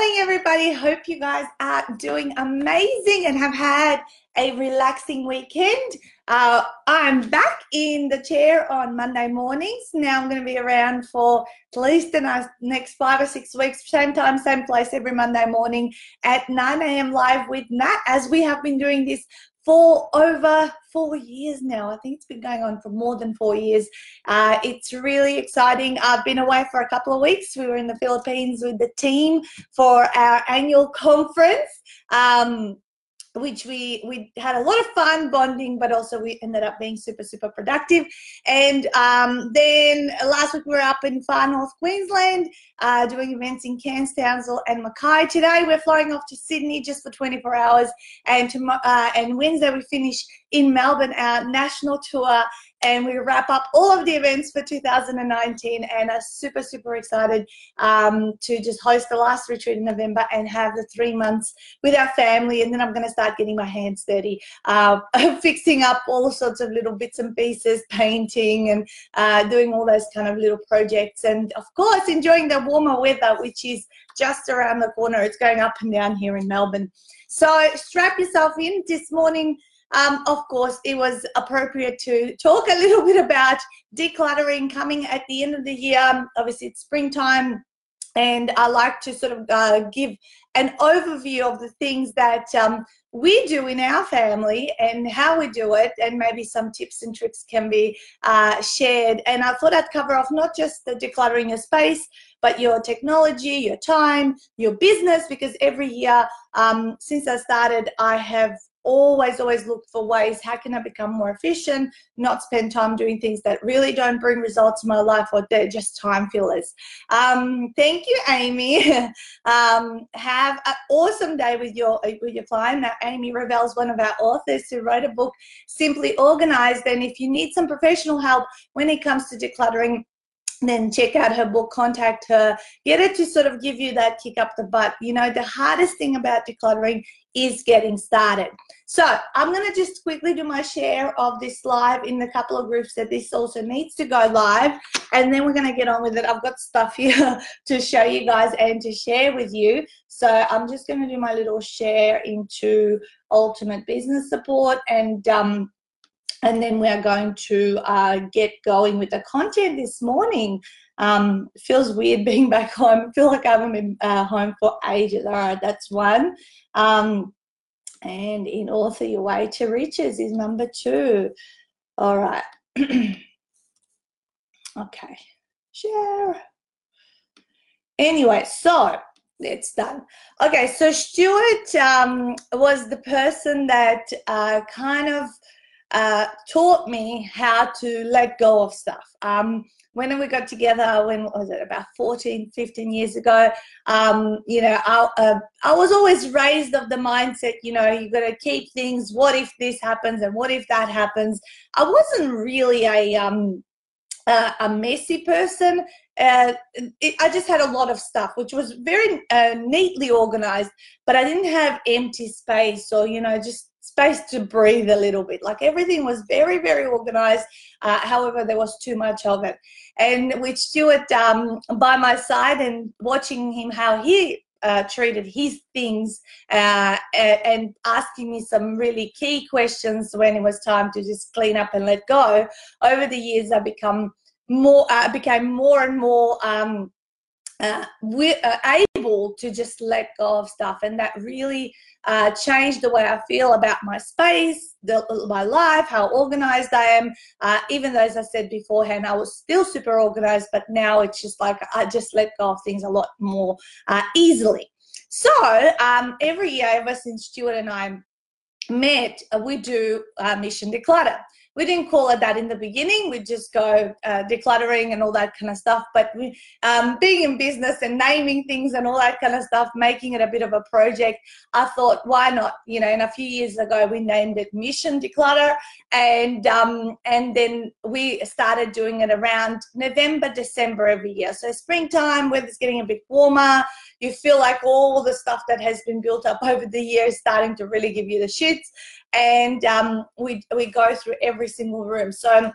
morning, everybody. Hope you guys are doing amazing and have had a relaxing weekend. Uh, I'm back in the chair on Monday mornings. Now I'm going to be around for at least the next five or six weeks, same time, same place, every Monday morning at 9 a.m. live with Nat, as we have been doing this for over four years now. I think it's been going on for more than four years. Uh, it's really exciting. I've been away for a couple of weeks. We were in the Philippines with the team for our annual conference. Um, which we we had a lot of fun bonding but also we ended up being super super productive. And um, then last week we were up in far north queensland uh, doing events in cairns townsville and mackay. Today we're flying off to sydney just for 24 hours and tomorrow uh, and wednesday we finish in melbourne our national tour and we wrap up all of the events for 2019 and are super super excited um, to just host the last retreat in november and have the three months with our family and then i'm going to start getting my hands dirty uh, fixing up all sorts of little bits and pieces painting and uh, doing all those kind of little projects and of course enjoying the warmer weather which is just around the corner. It's going up and down here in melbourne. So strap yourself in. This morning um, of course, it was appropriate to talk a little bit about decluttering coming at the end of the year. Obviously, it's springtime, and I like to sort of uh, give an overview of the things that um, we do in our family and how we do it, and maybe some tips and tricks can be uh, shared. And I thought I'd cover off not just the decluttering your space, but your technology, your time, your business, because every year um, since I started, I have always always look for ways how can i become more efficient not spend time doing things that really don't bring results in my life or they're just time fillers. Um, thank you amy. Um, have an awesome day with your with your client. Now amy revell is one of our authors who wrote a book simply organized. And if you need some professional help when it comes to decluttering then check out her book, contact her, get her to sort of give you that kick up the butt. You know, the hardest thing about decluttering is getting started. So I'm going to just quickly do my share of this live in a couple of groups that this also needs to go live. And then we're going to get on with it. I've got stuff here to show you guys and to share with you. So I'm just going to do my little share into Ultimate Business Support and um, and then we are going to uh, get going with the content this morning. Um, feels weird being back home. I feel like I haven't been uh, home for ages. All right, that's one. Um, and in Author Your Way to Riches is number two. All right. okay, share. Anyway, so it's done. Okay, so Stuart um, was the person that uh, kind of uh, taught me how to let go of stuff. Um, when we got together, when was it, about 14, 15 years ago, um, you know, I, uh, I was always raised of the mindset, you know, you got to keep things, what if this happens and what if that happens? I wasn't really a, um, uh, a messy person. Uh, it, I just had a lot of stuff, which was very uh, neatly organized, but I didn't have empty space or, you know, just space to breathe a little bit. Like everything was very, very organized. Uh, however, there was too much of it. And with Stuart um, by my side and watching him how he uh, treated his things uh, and asking me some really key questions when it was time to just clean up and let go. Over the years, I become more, I became more and more um, uh, we're uh, able to just let go of stuff. And that really uh, changed the way i feel about my space the, my life how organized i am. Uh, even though as i said beforehand i was still super organized but now it's just like i just let go of things a lot more uh, easily. So um, every year ever since stuart and i met uh, we do mission declutter we didn't call it that in the beginning. We just go uh, decluttering and all that kind of stuff. But we, um, being in business and naming things and all that kind of stuff, making it a bit of a project, I thought, why not? You know, and a few years ago, we named it Mission Declutter, and um, and then we started doing it around November, December every year. So springtime, weather's getting a bit warmer. You feel like all the stuff that has been built up over the years starting to really give you the shits and um, we, we go through every single room. So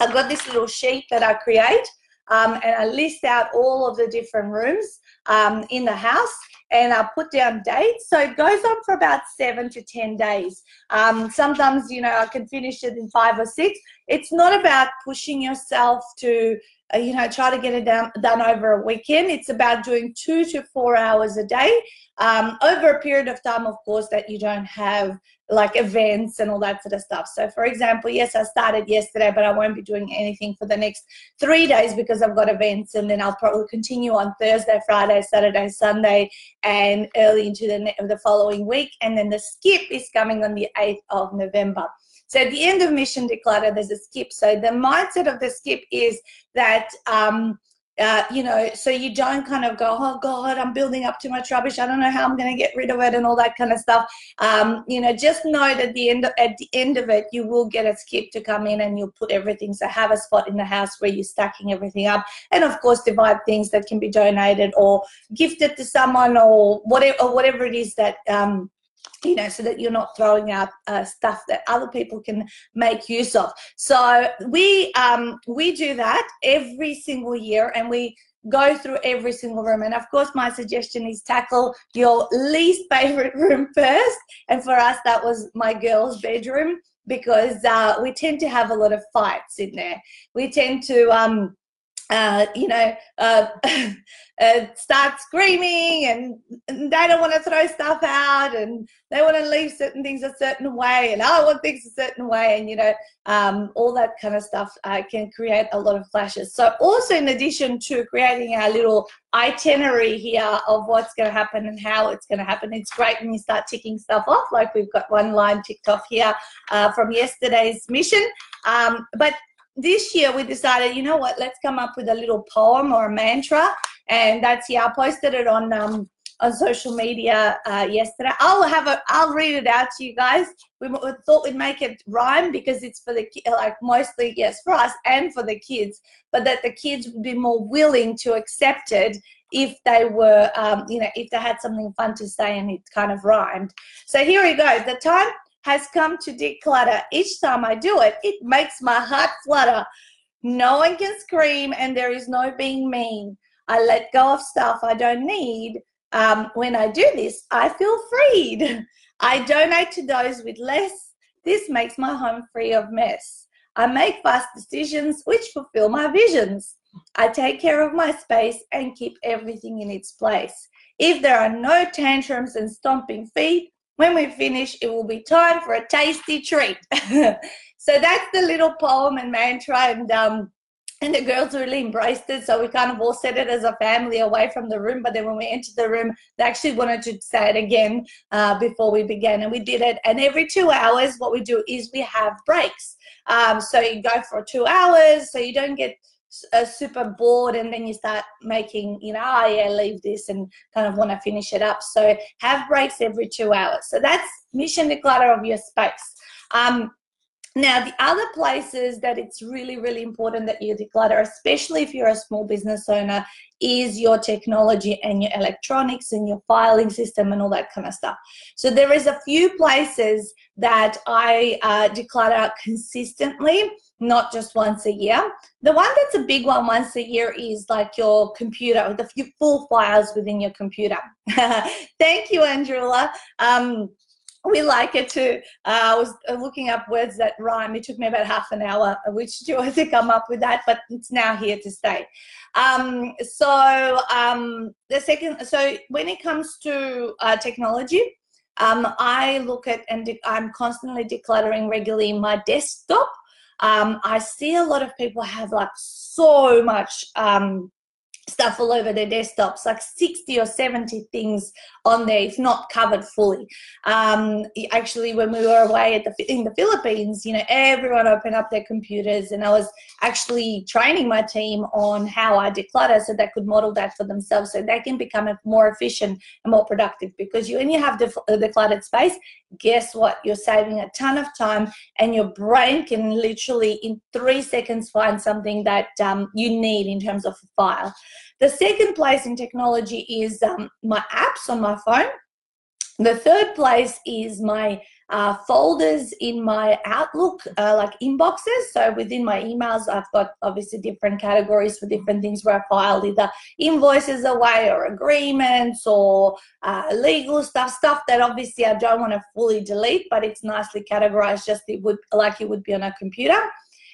I've got this little sheet that I create um, and I list out all of the different rooms um, in the house and I put down dates. So it goes on for about seven to 10 days. Um, sometimes, you know, I can finish it in five or six. It's not about pushing yourself to you know, try to get it done, done over a weekend. It's about doing two to four hours a day um, over a period of time, of course, that you don't have like events and all that sort of stuff. So, for example, yes, I started yesterday, but I won't be doing anything for the next three days because I've got events, and then I'll probably continue on Thursday, Friday, Saturday, Sunday, and early into the, the following week. And then the skip is coming on the 8th of November. So at the end of Mission Declutter, there's a skip. So the mindset of the skip is that, um, uh, you know, so you don't kind of go, oh God, I'm building up too much rubbish. I don't know how I'm going to get rid of it and all that kind of stuff. Um, you know, just know that the end of, at the end of it, you will get a skip to come in and you'll put everything. So have a spot in the house where you're stacking everything up, and of course, divide things that can be donated or gifted to someone or whatever, or whatever it is that. Um, you know, so that you're not throwing out uh, stuff that other people can make use of. So we um, we do that every single year, and we go through every single room. And of course, my suggestion is tackle your least favorite room first. And for us, that was my girls' bedroom because uh, we tend to have a lot of fights in there. We tend to um, uh, you know, uh, uh, start screaming and, and they don't want to throw stuff out and they want to leave certain things a certain way and I want things a certain way and, you know, um, all that kind of stuff uh, can create a lot of clashes. So also in addition to creating our little itinerary here of what's going to happen and how it's going to happen, it's great when you start ticking stuff off like we've got one line ticked off here uh, from yesterday's mission. Um, but this year we decided, you know what, let's come up with a little poem or a mantra. And that's, yeah, I posted it on, um, on social media uh, yesterday. I'll have a, I'll read it out to you guys. We, we thought we'd make it rhyme because it's for the, like mostly, yes, for us and for the kids, but that the kids would be more willing to accept it if they were, um, you know, if they had something fun to say and it kind of rhymed. So here we go. The time has come to declutter. Each time I do it, it makes my heart flutter. No one can scream, and there is no being mean. I let go of stuff I don't need. Um, when I do this, I feel freed. I donate to those with less. This makes my home free of mess. I make fast decisions which fulfill my visions. I take care of my space and keep everything in its place. If there are no tantrums and stomping feet, when we finish, it will be time for a tasty treat. so that's the little poem and mantra, and um, and the girls really embraced it. So we kind of all said it as a family away from the room. But then when we entered the room, they actually wanted to say it again uh, before we began, and we did it. And every two hours, what we do is we have breaks. Um, so you go for two hours, so you don't get uh, super bored and then you start making you know oh yeah leave this and kind of want to finish it up. So have breaks every two hours. So that's mission declutter of your space. Um, now, the other places that it's really, really important that you declutter, especially if you're a small business owner, is your technology and your electronics and your filing system and all that kind of stuff. So there is a few places that I uh, declutter consistently, not just once a year. The one that's a big one once a year is like your computer, the few full files within your computer. Thank you, Andrula. Um, we like it too. Uh, I was looking up words that rhyme. It took me about half an hour, which do to, to come up with that, but it's now here to stay. Um, so um, the second, so when it comes to uh, technology, um, I look at and I'm constantly decluttering regularly my desktop. Um, I see a lot of people have like so much um, stuff all over their desktops, like 60 or 70 things on there, if not covered fully. Um, actually, when we were away the, in the Philippines, you know, everyone opened up their computers and I was actually training my team on how I declutter so they could model that for themselves so they can become more efficient and more productive because you, when you have the, the cluttered space, guess what? You're saving a ton of time and your brain can literally in three seconds find something that um, you need in terms of a file. The second place in technology is um, my apps on my phone. The third place is my uh, folders in my Outlook, uh, like inboxes. So within my emails, I've got obviously different categories for different things where I filed either invoices away or agreements or uh, legal stuff, stuff that obviously I don't want to fully delete, but it's nicely categorized just it would like it would be on a computer.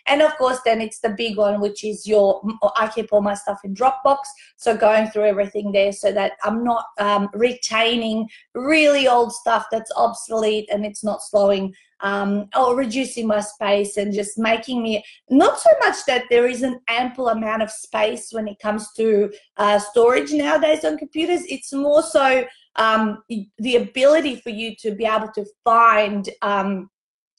And of course, then it's the big one, which is your, I keep all my stuff in Dropbox. So going through everything there so that I'm not um, retaining really old stuff that's obsolete and it's not slowing um, or reducing my space and just making me not so much that there is an ample amount of space when it comes to uh, storage nowadays on computers. It's more so um, the ability for you to be able to find um,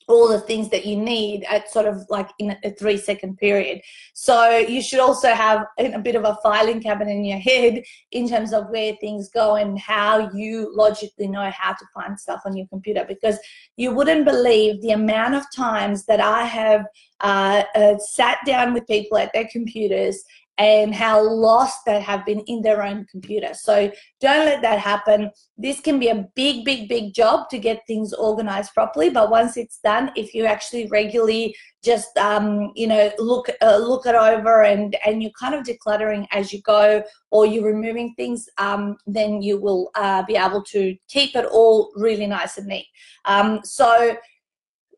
all the things that you need at sort of like in a three second period. So you should also have a bit of a filing cabinet in your head in terms of where things go and how you logically know how to find stuff on your computer because you wouldn't believe the amount of times that I have uh, uh, sat down with people at their computers and how lost they have been in their own computer. So don't let that happen. This can be a big, big, big job to get things organized properly. But once it's done, if you actually regularly just um, you know look uh, look it over and and you're kind of decluttering as you go, or you're removing things, um, then you will uh, be able to keep it all really nice and neat. Um, so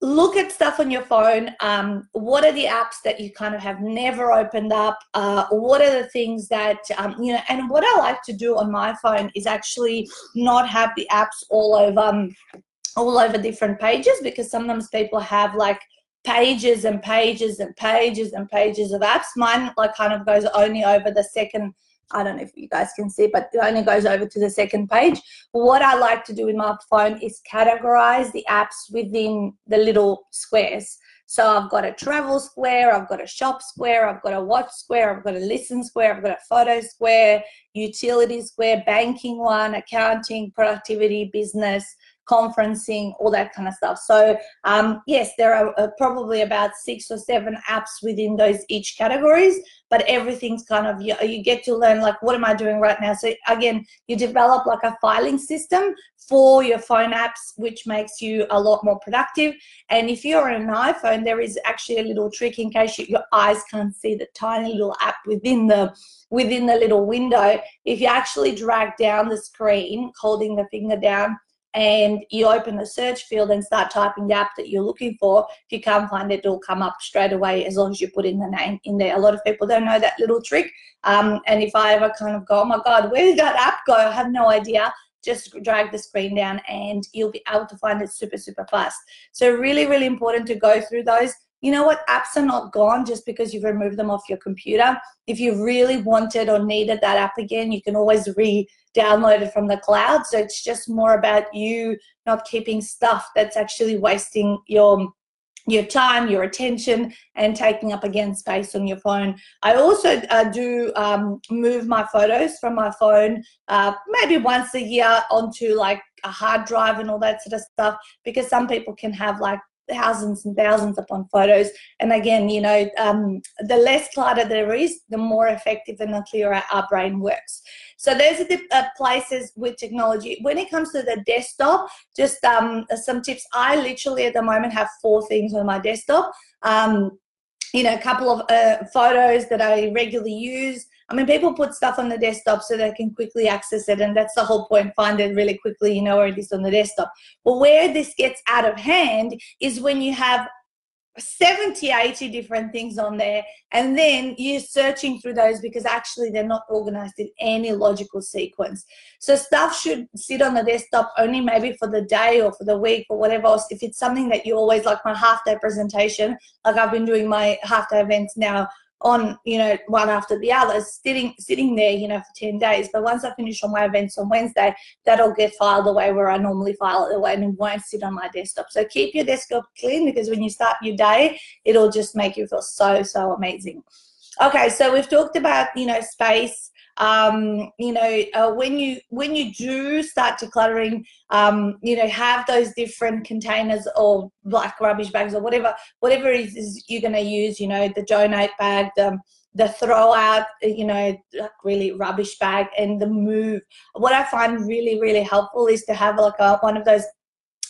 look at stuff on your phone. Um, what are the apps that you kind of have never opened up? Uh, what are the things that, um, you know, and what I like to do on my phone is actually not have the apps all over, um, all over different pages because sometimes people have like pages and pages and pages and pages of apps. Mine like kind of goes only over the second I don't know if you guys can see, but it only goes over to the second page. What I like to do with my phone is categorize the apps within the little squares. So I've got a travel square, I've got a shop square, I've got a watch square, I've got a listen square, I've got a photo square, utility square, banking one, accounting, productivity, business, conferencing, all that kind of stuff. So um, yes, there are uh, probably about six or seven apps within those each categories, but everything's kind of, you, you get to learn like, what am I doing right now? So again, you develop like a filing system for your phone apps, which makes you a lot more productive. And if you're on an iPhone, there is actually a little trick in case you, your eyes can't see the tiny little app within the within the little window. If you actually drag down the screen, holding the finger down, and you open the search field and start typing the app that you're looking for, if you can't find it, it'll come up straight away as long as you put in the name in there. A lot of people don't know that little trick. Um, and if I ever kind of go, oh my God, where did that app go? I have no idea. Just drag the screen down and you'll be able to find it super, super fast. So really, really important to go through those you know what apps are not gone just because you've removed them off your computer if you really wanted or needed that app again you can always re download it from the cloud so it's just more about you not keeping stuff that's actually wasting your your time, your attention, and taking up again space on your phone. I also uh, do um, move my photos from my phone uh, maybe once a year onto like a hard drive and all that sort of stuff because some people can have like thousands and thousands upon photos. And again, you know, um, the less clutter there is, the more effective and the clearer our brain works. So those are the uh, places with technology. When it comes to the desktop, just um, some tips. I literally at the moment have four things on my desktop. Um, you know, a couple of uh, photos that I regularly use. I mean, people put stuff on the desktop so they can quickly access it, and that's the whole point. Find it really quickly, you know where it is on the desktop. But where this gets out of hand is when you have 70, 80 different things on there, and then you're searching through those because actually they're not organized in any logical sequence. So stuff should sit on the desktop only maybe for the day or for the week or whatever else. If it's something that you always like my half day presentation, like I've been doing my half day events now on you know one after the other sitting sitting there you know for 10 days. But once i finish all my events on wednesday that'll get filed away where i normally file it away and it won't sit on my desktop. So keep your desktop clean because when you start your day it'll just make you feel so so amazing. Okay so we've talked about you know space um, you know, uh, when you when you do start decluttering, um, you know, have those different containers or black rubbish bags or whatever whatever it is you're going to use. You know, the donate bag, the the throw out, you know, really rubbish bag and the move. What I find really, really helpful is to have like a, one of those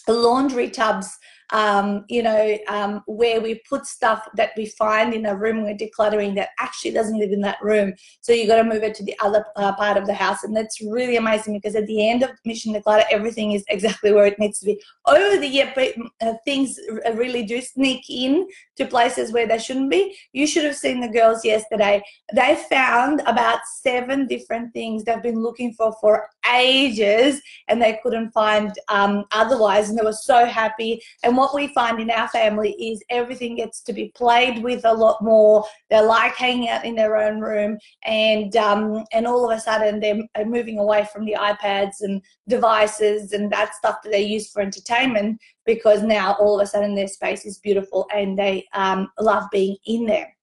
laundry tubs um, you know, um, where we put stuff that we find in a room we're decluttering that actually doesn't live in that room. So you got to move it to the other uh, part of the house. And that's really amazing because at the end of Mission Declutter, everything is exactly where it needs to be. Over the year, uh, things really do sneak in to places where they shouldn't be. You should have seen the girls yesterday. They found about seven different things they've been looking for for ages and they couldn't find um, otherwise. And they were so happy. And what we find in our family is everything gets to be played with a lot more. They like hanging out in their own room, and um, and all of a sudden they're moving away from the iPads and devices and that stuff that they use for entertainment because now all of a sudden their space is beautiful and they um, love being in there.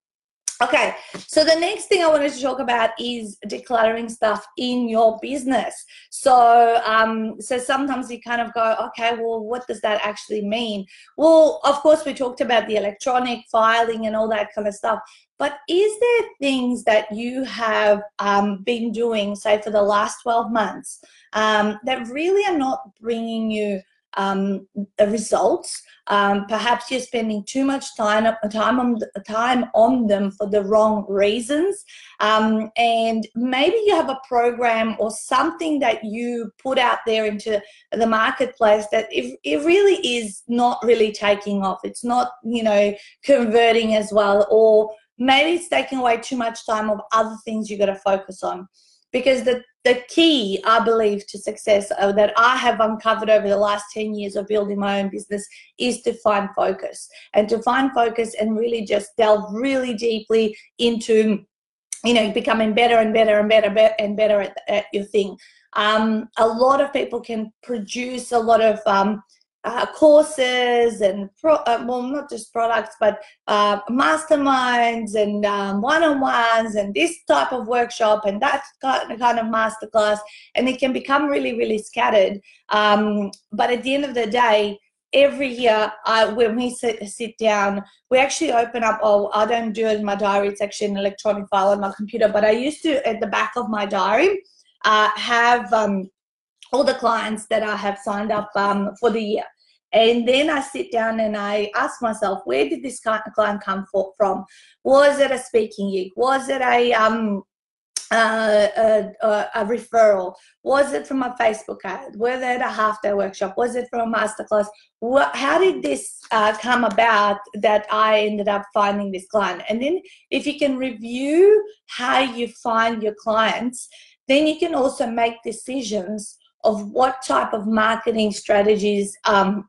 Okay, so the next thing I wanted to talk about is decluttering stuff in your business. So, um, so sometimes you kind of go, okay, well, what does that actually mean? Well, of course, we talked about the electronic filing and all that kind of stuff. But is there things that you have um, been doing, say, for the last 12 months um, that really are not bringing you um, results. Um, perhaps you're spending too much time time on time on them for the wrong reasons, um, and maybe you have a program or something that you put out there into the marketplace that it, it really is not really taking off. It's not you know converting as well, or maybe it's taking away too much time of other things you got to focus on because the, the key i believe to success uh, that i have uncovered over the last 10 years of building my own business is to find focus. And to find focus and really just delve really deeply into you know becoming better and better and better and better at, at your thing. Um, a lot of people can produce a lot of um, uh, courses and pro, uh, well not just products but uh, masterminds and um, one-on-ones and this type of workshop and that kind of masterclass and it can become really really scattered. Um, but at the end of the day every year when we sit, sit down we actually open up oh i don't do it in my diary it's actually an electronic file on my computer but i used to at the back of my diary uh, have um, all the clients that I have signed up um, for the year. And then I sit down and I ask myself, where did this client come from? Was it a speaking gig? Was it a um, uh, a, a, referral? Was it from a Facebook ad? Was it a half day workshop? Was it from a masterclass? What, how did this uh, come about that I ended up finding this client? And then if you can review how you find your clients, then you can also make decisions of what type of marketing strategies um,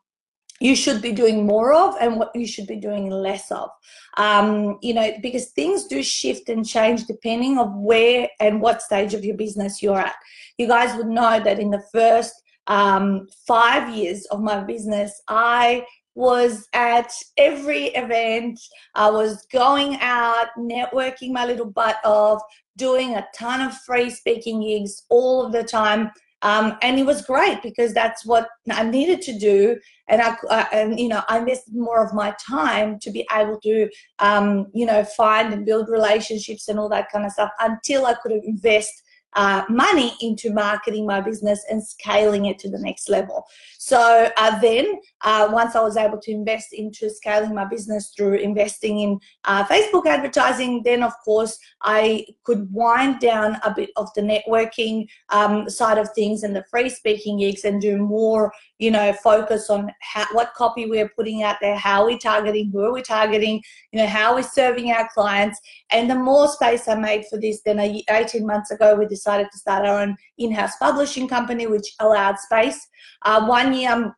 you should be doing more of and what you should be doing less of. Um, you know because things do shift and change depending of where and what stage of your business you're at. You guys would know that in the first um, five years of my business i was at every event. I was going out networking my little butt off doing a ton of free speaking gigs all of the time um, and it was great because that's what I needed to do, and I uh, and you know I invested more of my time to be able to um, you know find and build relationships and all that kind of stuff until I could invest uh, money into marketing my business and scaling it to the next level. So uh, then, uh, once I was able to invest into scaling my business through investing in uh, Facebook advertising, then of course I could wind down a bit of the networking um, side of things and the free speaking gigs and do more, you know, focus on how, what copy we're putting out there, how are we're targeting, who are we targeting, you know, how we're serving our clients. And the more space I made for this, then 18 months ago, we decided to start our own in-house publishing company, which allowed space. Uh, one year, um,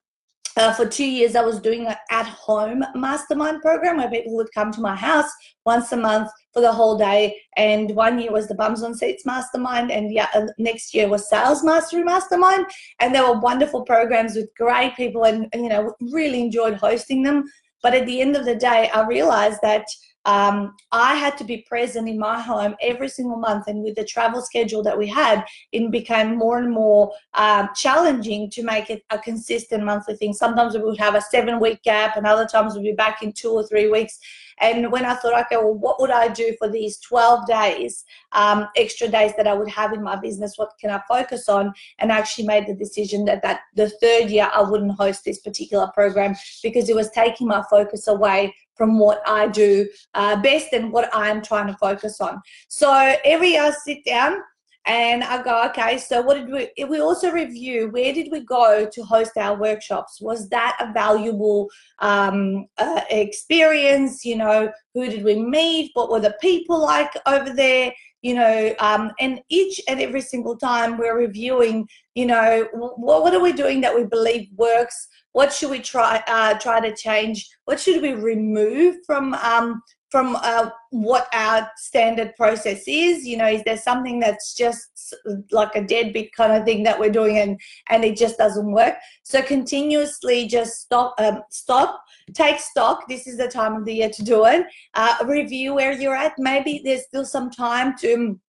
uh, for two years, I was doing an at-home mastermind program where people would come to my house once a month for the whole day. And one year was the Bums on Seats Mastermind, and yeah, uh, next year was Sales Mastery Mastermind. And they were wonderful programs with great people, and you know, really enjoyed hosting them. But at the end of the day, I realized that um, I had to be present in my home every single month. And with the travel schedule that we had, it became more and more um, challenging to make it a consistent monthly thing. Sometimes we would have a seven week gap, and other times we'd be back in two or three weeks. And when I thought, okay, well, what would I do for these 12 days, um, extra days that I would have in my business? What can I focus on? And I actually made the decision that, that the third year I wouldn't host this particular program because it was taking my focus away from what I do uh, best and what I'm trying to focus on. So every year I sit down and I go, okay, so what did we, we also review, where did we go to host our workshops? Was that a valuable um, uh, experience? You know, who did we meet? What were the people like over there? You know, um, and each and every single time we're reviewing, you know, what, what are we doing that we believe works? What should we try uh, try to change? What should we remove from um, from uh, what our standard process is? You know is there something that's just like a deadbeat kind of thing that we're doing and and it just doesn't work? So continuously just stop um, stop take stock. This is the time of the year to do it. Uh, review where you're at. Maybe there's still some time to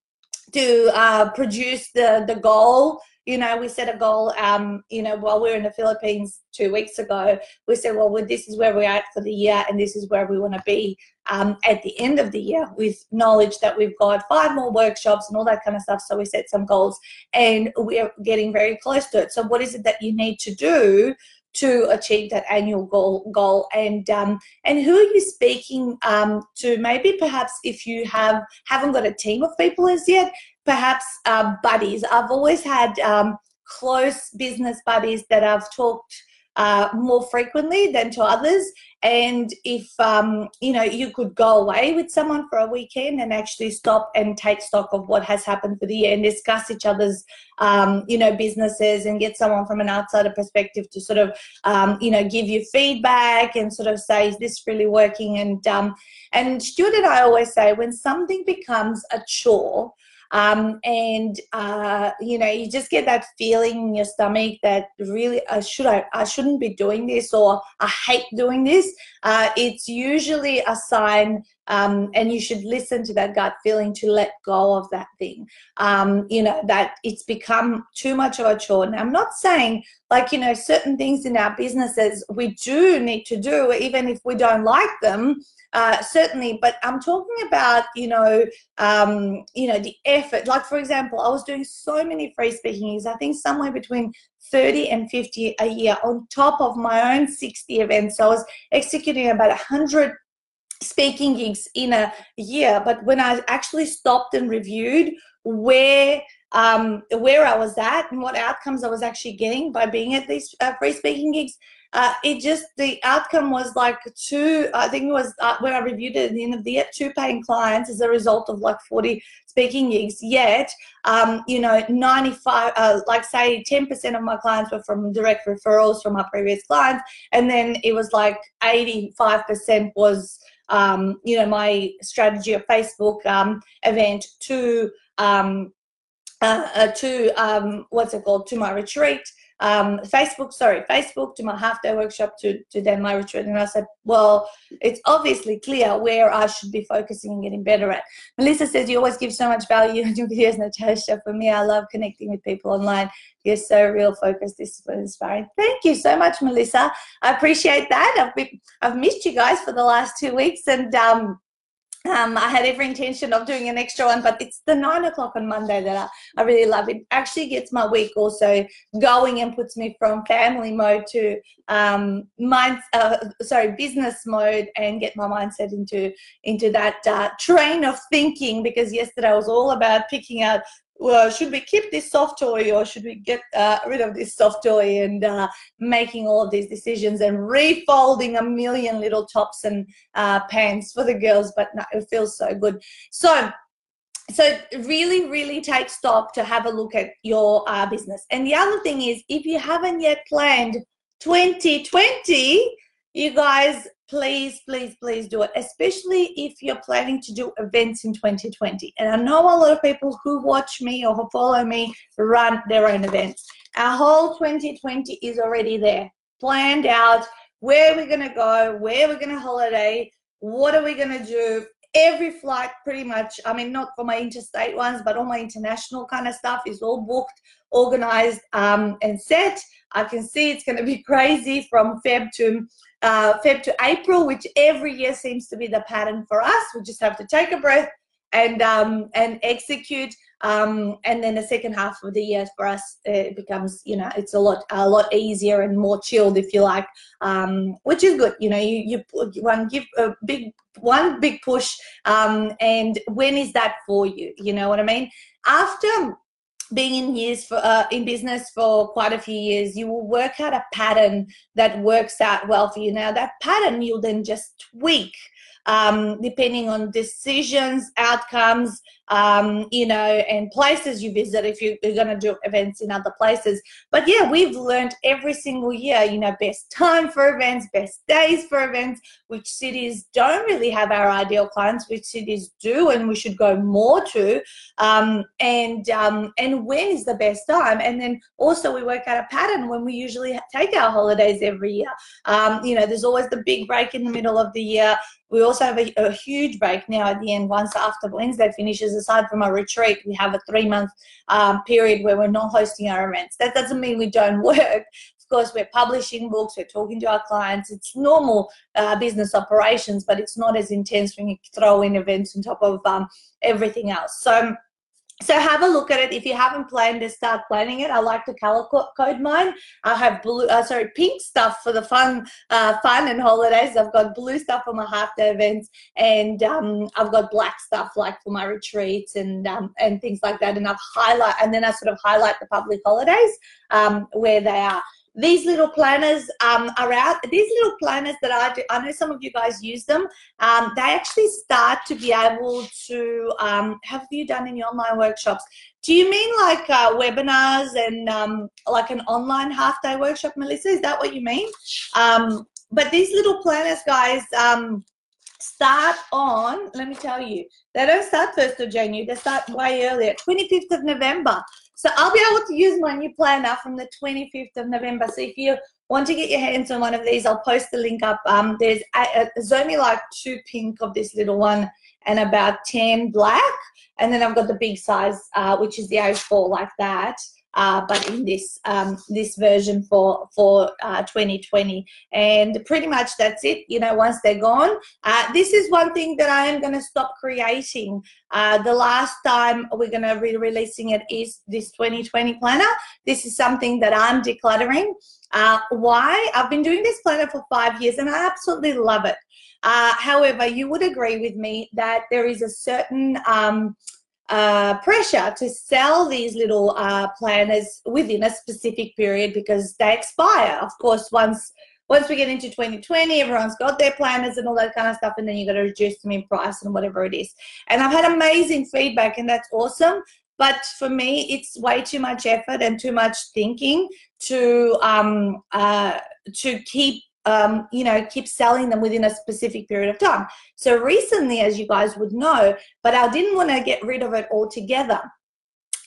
to uh, produce the the goal you know, we set a goal, um, you know, while we were in the Philippines two weeks ago, we said, well, this is where we're at for the year and this is where we want to be um, at the end of the year with knowledge that we've got five more workshops and all that kind of stuff. So we set some goals and we're getting very close to it. So what is it that you need to do to achieve that annual goal goal. And um, and who are you speaking um, to? Maybe perhaps if you have haven't got a team of people as yet perhaps uh, buddies. I've always had um, close business buddies that i've talked uh, more frequently than to others. And if um, you know you could go away with someone for a weekend and actually stop and take stock of what has happened for the year and discuss each other's um, you know businesses and get someone from an outsider perspective to sort of um, you know give you feedback and sort of say is this really working? And um, and Stuart and I always say when something becomes a chore um, and uh, you know you just get that feeling in your stomach that really uh, should I I shouldn't be doing this or I hate doing this. Uh, it's usually a sign. Um, and you should listen to that gut feeling to let go of that thing. Um, you know, that it's become too much of a chore. Now, I'm not saying like, you know, certain things in our businesses we do need to do, even if we don't like them uh, certainly but i'm talking about you know um, you know the effort like for example i was doing so many free speaking gigs, i think somewhere between 30 and 50 a year on top of my own 60 events so i was executing about 100 speaking gigs in a year but when i actually stopped and reviewed where um, where I was at and what outcomes I was actually getting by being at these uh, free speaking gigs, uh, it just the outcome was like two i think it was uh, when i reviewed it at the end of the year two paying clients as a result of like 40 speaking gigs. Yet um, you know 95 uh, like say 10% of my clients were from direct referrals from my previous clients and then it was like 85% was um, you know my strategy of facebook um, event to um, uh, uh, to um, what's it called? To my retreat um, Facebook, sorry, Facebook to my half day workshop to, to then my retreat. And I said, well, it's obviously clear where I should be focusing and getting better at. Melissa says, you always give so much value in your videos, Natasha. For me, I love connecting with people online. You're so real focused. Is inspiring. Thank you so much, Melissa. I appreciate that. I've, been, I've missed you guys for the last two weeks and um, um, I had every intention of doing an extra one, but it's the nine o'clock on Monday that I, I really love. It actually gets my week also going and puts me from family mode to um, mind, uh, sorry, business mode and get my mindset into into that uh, train of thinking. Because yesterday was all about picking out well, should we keep this soft toy or should we get uh, rid of this soft toy and uh, making all of these decisions and refolding a million little tops and uh, pants for the girls, but no, it feels so good. So, so really, really take stock to have a look at your uh, business. And the other thing is, if you haven't yet planned 2020, you guys please, please, please do it, especially if you're planning to do events in 2020. And I know a lot of people who watch me or who follow me run their own events. Our whole 2020 is already there, planned out where we're going to go, where we're going to holiday, what are we going to do every flight pretty much i mean not for my interstate ones but all my international kind of stuff is all booked organized um, and set i can see it's going to be crazy from feb to uh, feb to april which every year seems to be the pattern for us. We just have to take a breath and um, and execute um, and then the second half of the year for us it becomes you know it's a lot a lot easier and more chilled if you like um, which is good. You know you you one give a big one big push um, and when is that for you? You know what i mean? After being in years for uh, in business for quite a few years you will work out a pattern that works out well for you. Now that pattern you'll then just tweak um, depending on decisions, outcomes, um, you know, and places you visit if you, are going to do events in other places. But yeah, we've learned every single year, you know, best time for events, best days for events, which cities don't really have our ideal clients, which cities do, and we should go more to, um, and um, and when is the best time, and then also we work out a pattern when we usually take our holidays every year. Um, you know, there's always the big break in the middle of the year. We also have a, a huge break now at the end once after Wednesday finishes aside from our retreat, we have a three month um, period where we're not hosting our events. That doesn't mean we don't work. Of course, we're publishing books, we're talking to our clients. It's normal uh, business operations, but it's not as intense when you throw in events on top of um, everything else. So, so have a look at it. If you haven't planned to start planning it, I like to color code mine. I have blue, uh, sorry, pink stuff for the fun, uh, fun and holidays. I've got blue stuff for my half day events, and um, I've got black stuff like for my retreats and um, and things like that. And I've highlight, and then I sort of highlight the public holidays um, where they are these little planners um, are out. These little planners that I do, I know some of you guys use them. Um, they actually start to be able to, um, have you done your online workshops? Do you mean like uh, webinars and um, like an online half day workshop, Melissa? Is that what you mean? Um, but these little planners, guys, um, start on, let me tell you, they don't start 1st of January, they start way earlier, 25th of November. So I'll be able to use my new planner from the 25th of November. So if you want to get your hands on one of these, I'll post the link up. Um, there's, a, there's only like two pink of this little one and about 10 black. And then I've got the big size, uh, which is the A4 like that uh, but in this um, this version for for uh, 2020 and pretty much that's it you know once they're gone. Uh, this is one thing that I am going to stop creating. Uh, the last time we're going to be releasing it is this 2020 planner. This is something that I'm decluttering. Uh, why? I've been doing this planner for five years and I absolutely love it. Uh, however you would agree with me that there is a certain um, uh, pressure to sell these little uh, planners within a specific period because they expire. Of course, once once we get into 2020, everyone's got their planners and all that kind of stuff, and then you got to reduce them in price and whatever it is. And I've had amazing feedback, and that's awesome. But for me, it's way too much effort and too much thinking to um, uh, to keep um, you know, keep selling them within a specific period of time. So recently, as you guys would know, but I didn't want to get rid of it altogether.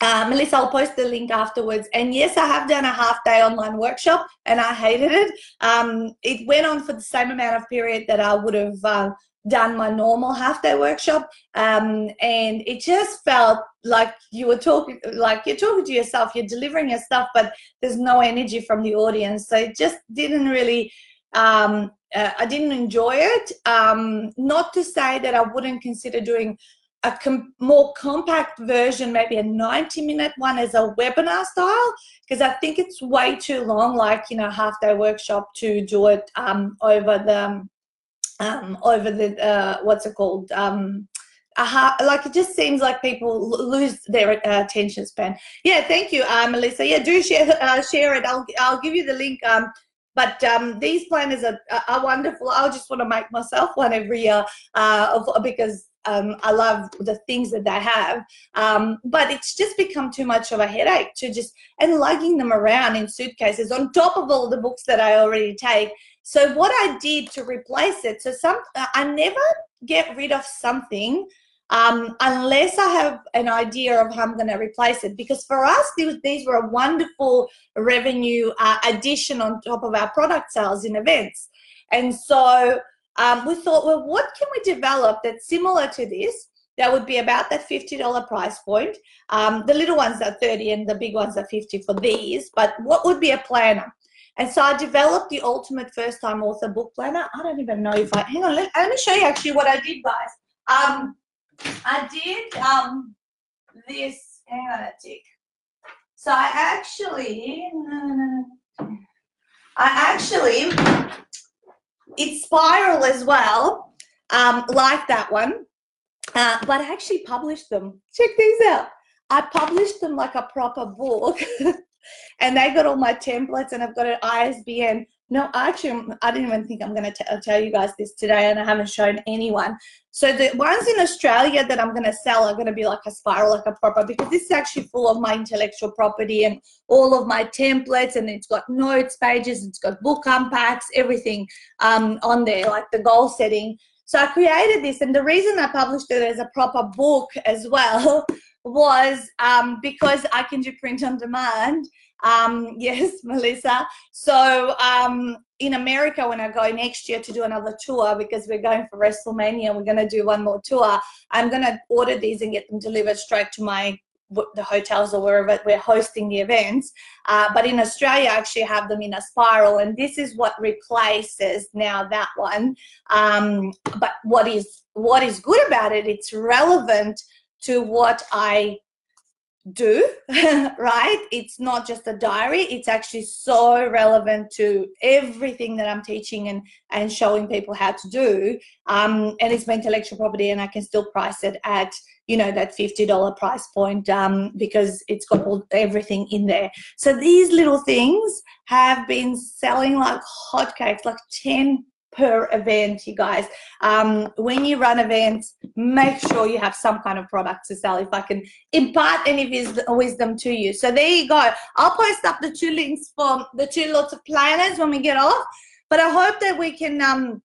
Uh, Melissa, I'll post the link afterwards. And yes, I have done a half day online workshop and I hated it. Um, it went on for the same amount of period that I would have uh, done my normal half day workshop. Um, and it just felt like you were talking, like you're talking to yourself, you're delivering your stuff, but there's no energy from the audience. So it just didn't really um, uh, I didn't enjoy it. Um, not to say that I wouldn't consider doing a com- more compact version, maybe a 90 minute one as a webinar style, because I think it's way too long, like, you know, half day workshop to do it um, over the, um, over the, uh, what's it called? Um, like it just seems like people lose their uh, attention span. Yeah, thank you, uh, Melissa. Yeah, do share uh, share it. I'll I'll give you the link. Um, but um, these planners are, are wonderful. I just want to make myself one every year uh, because um, I love the things that they have. Um, but it's just become too much of a headache to just, and lugging them around in suitcases on top of all the books that I already take. So what I did to replace it, so some, I never get rid of something um, unless I have an idea of how I'm going to replace it. Because for us, these, were a wonderful revenue uh, addition on top of our product sales in events. And so um, we thought, well, what can we develop that's similar to this? That would be about that $50 price point. Um, the little ones are 30 and the big ones are 50 for these, but what would be a planner? And so I developed the ultimate first time author book planner. I don't even know if I, hang on, let, let me show you actually what I did, guys. Um, I did um, this, hang on a tick. So I actually, I actually, it's spiral as well, um, like that one, uh, but I actually published them. Check these out. I published them like a proper book. and they got all my templates and I've got an ISBN. No, actually, I didn't even think I'm going to tell you guys this today, and I haven't shown anyone. So the ones in Australia that I'm going to sell are going to be like a spiral, like a proper, because this is actually full of my intellectual property and all of my templates, and it's got notes pages, it's got book unpacks, everything um, on there, like the goal setting. So I created this, and the reason I published it as a proper book as well was um, because I can do print on demand. Um, yes, Melissa. So um, in America, when I go next year to do another tour, because we're going for WrestleMania, we're going to do one more tour. I'm going to order these and get them delivered straight to my the hotels or wherever we're hosting the events. Uh, but in Australia, I actually have them in a spiral, and this is what replaces now that one. Um, but what is what is good about it? It's relevant to what I do, right? It's not just a diary, it's actually so relevant to everything that I'm teaching and, and showing people how to do. Um, and it's my intellectual property, and I can still price it at you know that $50 price point um, because it's got all, everything in there so these little things have been selling like hotcakes like 10 per event, you guys. Um, when you run events, make sure you have some kind of product to sell. If I can impart any wisdom to you. So there you go. I'll post up the two links for the two lots of planners when we get off. But I hope that we can. Um,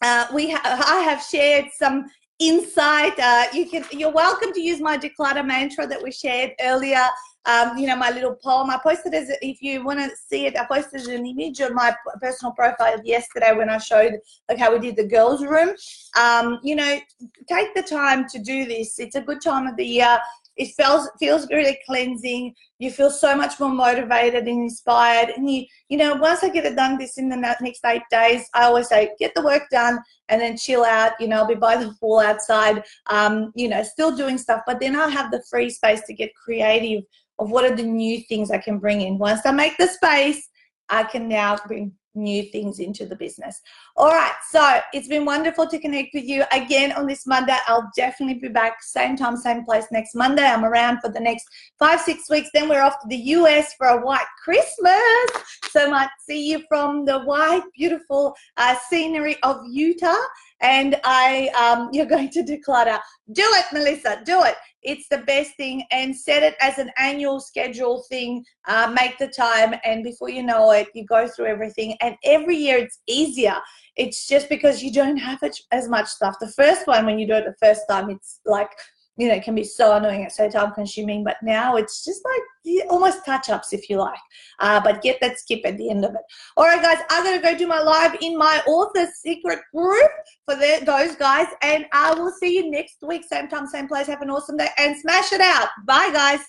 uh, we ha I have shared some insight. Uh, you can. You're welcome to use my declutter mantra that we shared earlier um, you know, my little poem. I posted as if you want to see it, I posted an image on my personal profile yesterday when I showed like how we did the girls' room. Um, you know, take the time to do this. It's a good time of the year. It feels feels really cleansing. You feel so much more motivated and inspired. And you, you know, once I get it done, this in the next eight days, I always say get the work done and then chill out. You know, I'll be by the pool outside. Um, you know, still doing stuff, but then I have the free space to get creative of what are the new things I can bring in. Once I make the space, I can now bring new things into the business. All right, so it's been wonderful to connect with you again on this Monday. I'll definitely be back same time, same place next Monday. I'm around for the next five, six weeks. Then we're off to the US for a white Christmas. So I might see you from the white, beautiful uh, scenery of Utah. And I, um, you're going to declutter. Do it, Melissa. Do it it's the best thing and set it as an annual schedule thing uh, make the time and before you know it you go through everything and every year it's easier it's just because you don't have as much stuff the first one when you do it the first time it's like you know, it can be so annoying, it's so time consuming, but now it's just like almost touch ups if you like. Uh, but get that skip at the end of it. All right, guys, I'm going to go do my live in my author secret group for the, those guys, and I will see you next week, same time, same place. Have an awesome day and smash it out. Bye, guys.